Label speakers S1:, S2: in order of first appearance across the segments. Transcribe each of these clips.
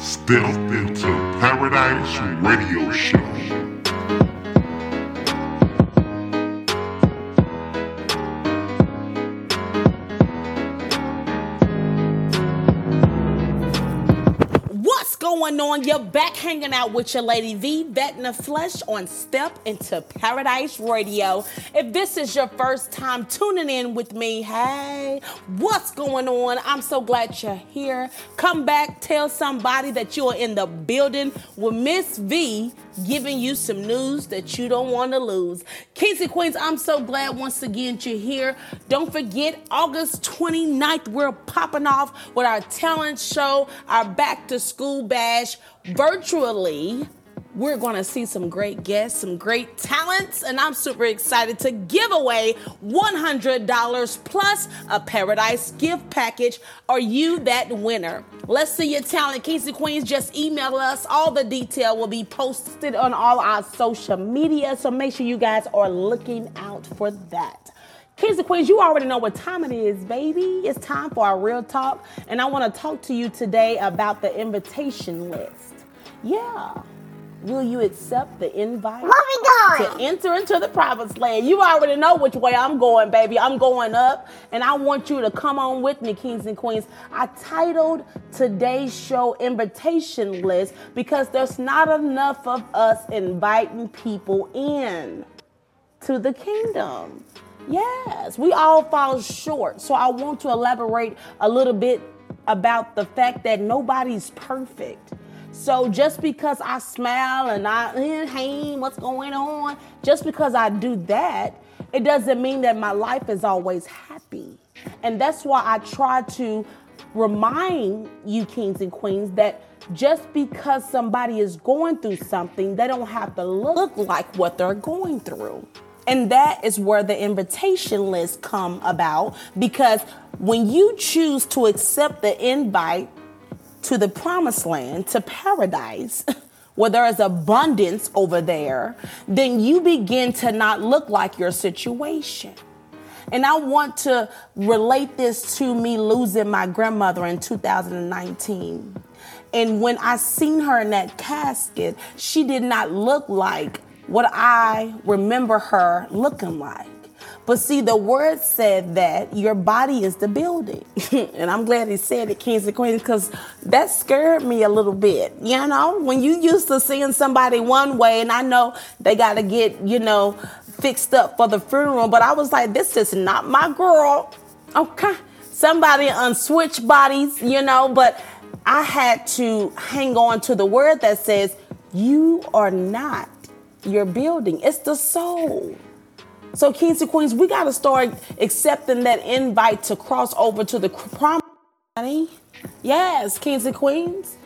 S1: Step into Paradise Radio Show.
S2: Going on? You're back hanging out with your lady V, Vet in the Flesh on Step into Paradise Radio. If this is your first time tuning in with me, hey, what's going on? I'm so glad you're here. Come back, tell somebody that you are in the building with Miss V giving you some news that you don't want to lose. Kings and Queens, I'm so glad once again you're here. Don't forget, August 29th, we're popping off with our talent show, our back to school bash virtually. We're going to see some great guests, some great talents, and I'm super excited to give away $100 plus a Paradise gift package. Are you that winner? Let's see your talent. And Queens, just email us. All the detail will be posted on all our social media, so make sure you guys are looking out for that. Kings and Queens, you already know what time it is, baby. It's time for our real talk, and I want to talk to you today about the invitation list. Yeah. Will you accept the invite to enter into the promised land? You already know which way I'm going, baby. I'm going up, and I want you to come on with me, kings and queens. I titled today's show Invitation List because there's not enough of us inviting people in to the kingdom. Yes, we all fall short. So I want to elaborate a little bit about the fact that nobody's perfect. So just because I smile and I, hey, what's going on? Just because I do that, it doesn't mean that my life is always happy. And that's why I try to remind you, kings and queens, that just because somebody is going through something, they don't have to look like what they're going through. And that is where the invitation list come about because when you choose to accept the invite to the promised land, to paradise, where there is abundance over there, then you begin to not look like your situation. And I want to relate this to me losing my grandmother in 2019. And when I seen her in that casket, she did not look like what I remember her looking like. But see, the word said that your body is the building. and I'm glad he said it, Kings and Queens, because that scared me a little bit. You know, when you used to seeing somebody one way, and I know they got to get, you know, fixed up for the funeral, but I was like, this is not my girl. Okay. Somebody on switch bodies, you know, but I had to hang on to the word that says, you are not your building, it's the soul. So, kings and queens, we got to start accepting that invite to cross over to the prom. Yes, kings and queens.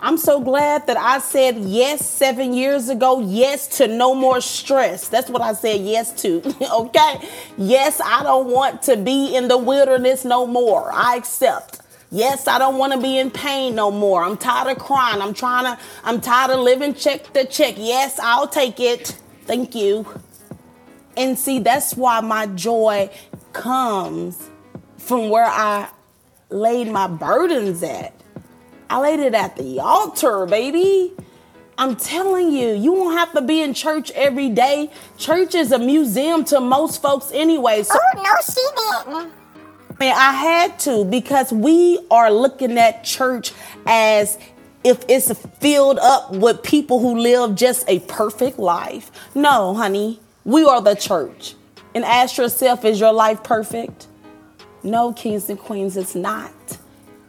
S2: I'm so glad that I said yes seven years ago. Yes to no more stress. That's what I said yes to. okay. Yes, I don't want to be in the wilderness no more. I accept. Yes, I don't want to be in pain no more. I'm tired of crying. I'm trying to, I'm tired of living check to check. Yes, I'll take it. Thank you. And see, that's why my joy comes from where I laid my burdens at. I laid it at the altar, baby. I'm telling you, you won't have to be in church every day. Church is a museum to most folks anyway. So
S3: Oh, no, she didn't.
S2: Man, I had to because we are looking at church as if it's filled up with people who live just a perfect life. No, honey, we are the church. And ask yourself, is your life perfect? No, kings and queens, it's not.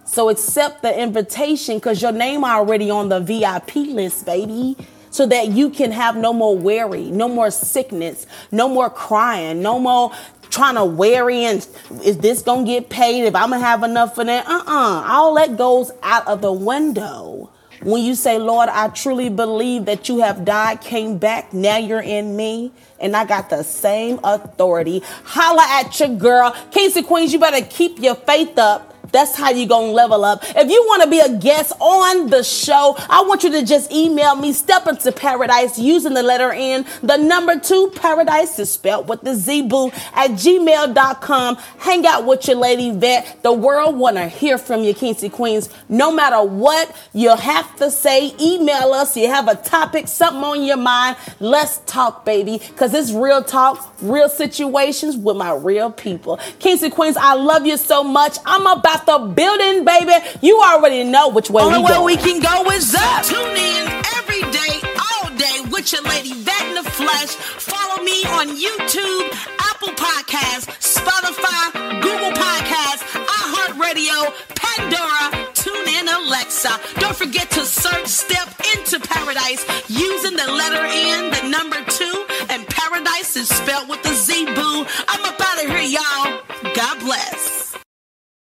S2: So accept the invitation because your name already on the VIP list, baby. So that you can have no more worry, no more sickness, no more crying, no more trying to worry and is this gonna get paid if I'm gonna have enough for that? Uh-uh. All that goes out of the window. When you say, Lord, I truly believe that you have died, came back, now you're in me, and I got the same authority. Holla at your girl. Kings and Queens, you better keep your faith up That's how you gonna level up. If you want to be a guest on the show, I want you to just email me step into paradise using the letter N. The number two paradise is spelled with the Z boo at gmail.com. Hang out with your lady vet. The world wanna hear from you, Kings and Queens. No matter what you have to say, email us. You have a topic, something on your mind. Let's talk, baby. Cause it's real talk, real situations with my real people. Kings and Queens, I love you so much. I'm about the building, baby. You already know which way
S4: Only
S2: we
S4: way
S2: go.
S4: we can go is up. Tune in every day, all day with your lady Vet in the Flesh. Follow me on YouTube, Apple Podcasts, Spotify, Google Podcasts, iHeartRadio, Pandora, TuneIn, Alexa. Don't forget to search Step into Paradise using the letter N, the number two, and Paradise is spelled with a Z boo. I'm up out of here, y'all. God bless.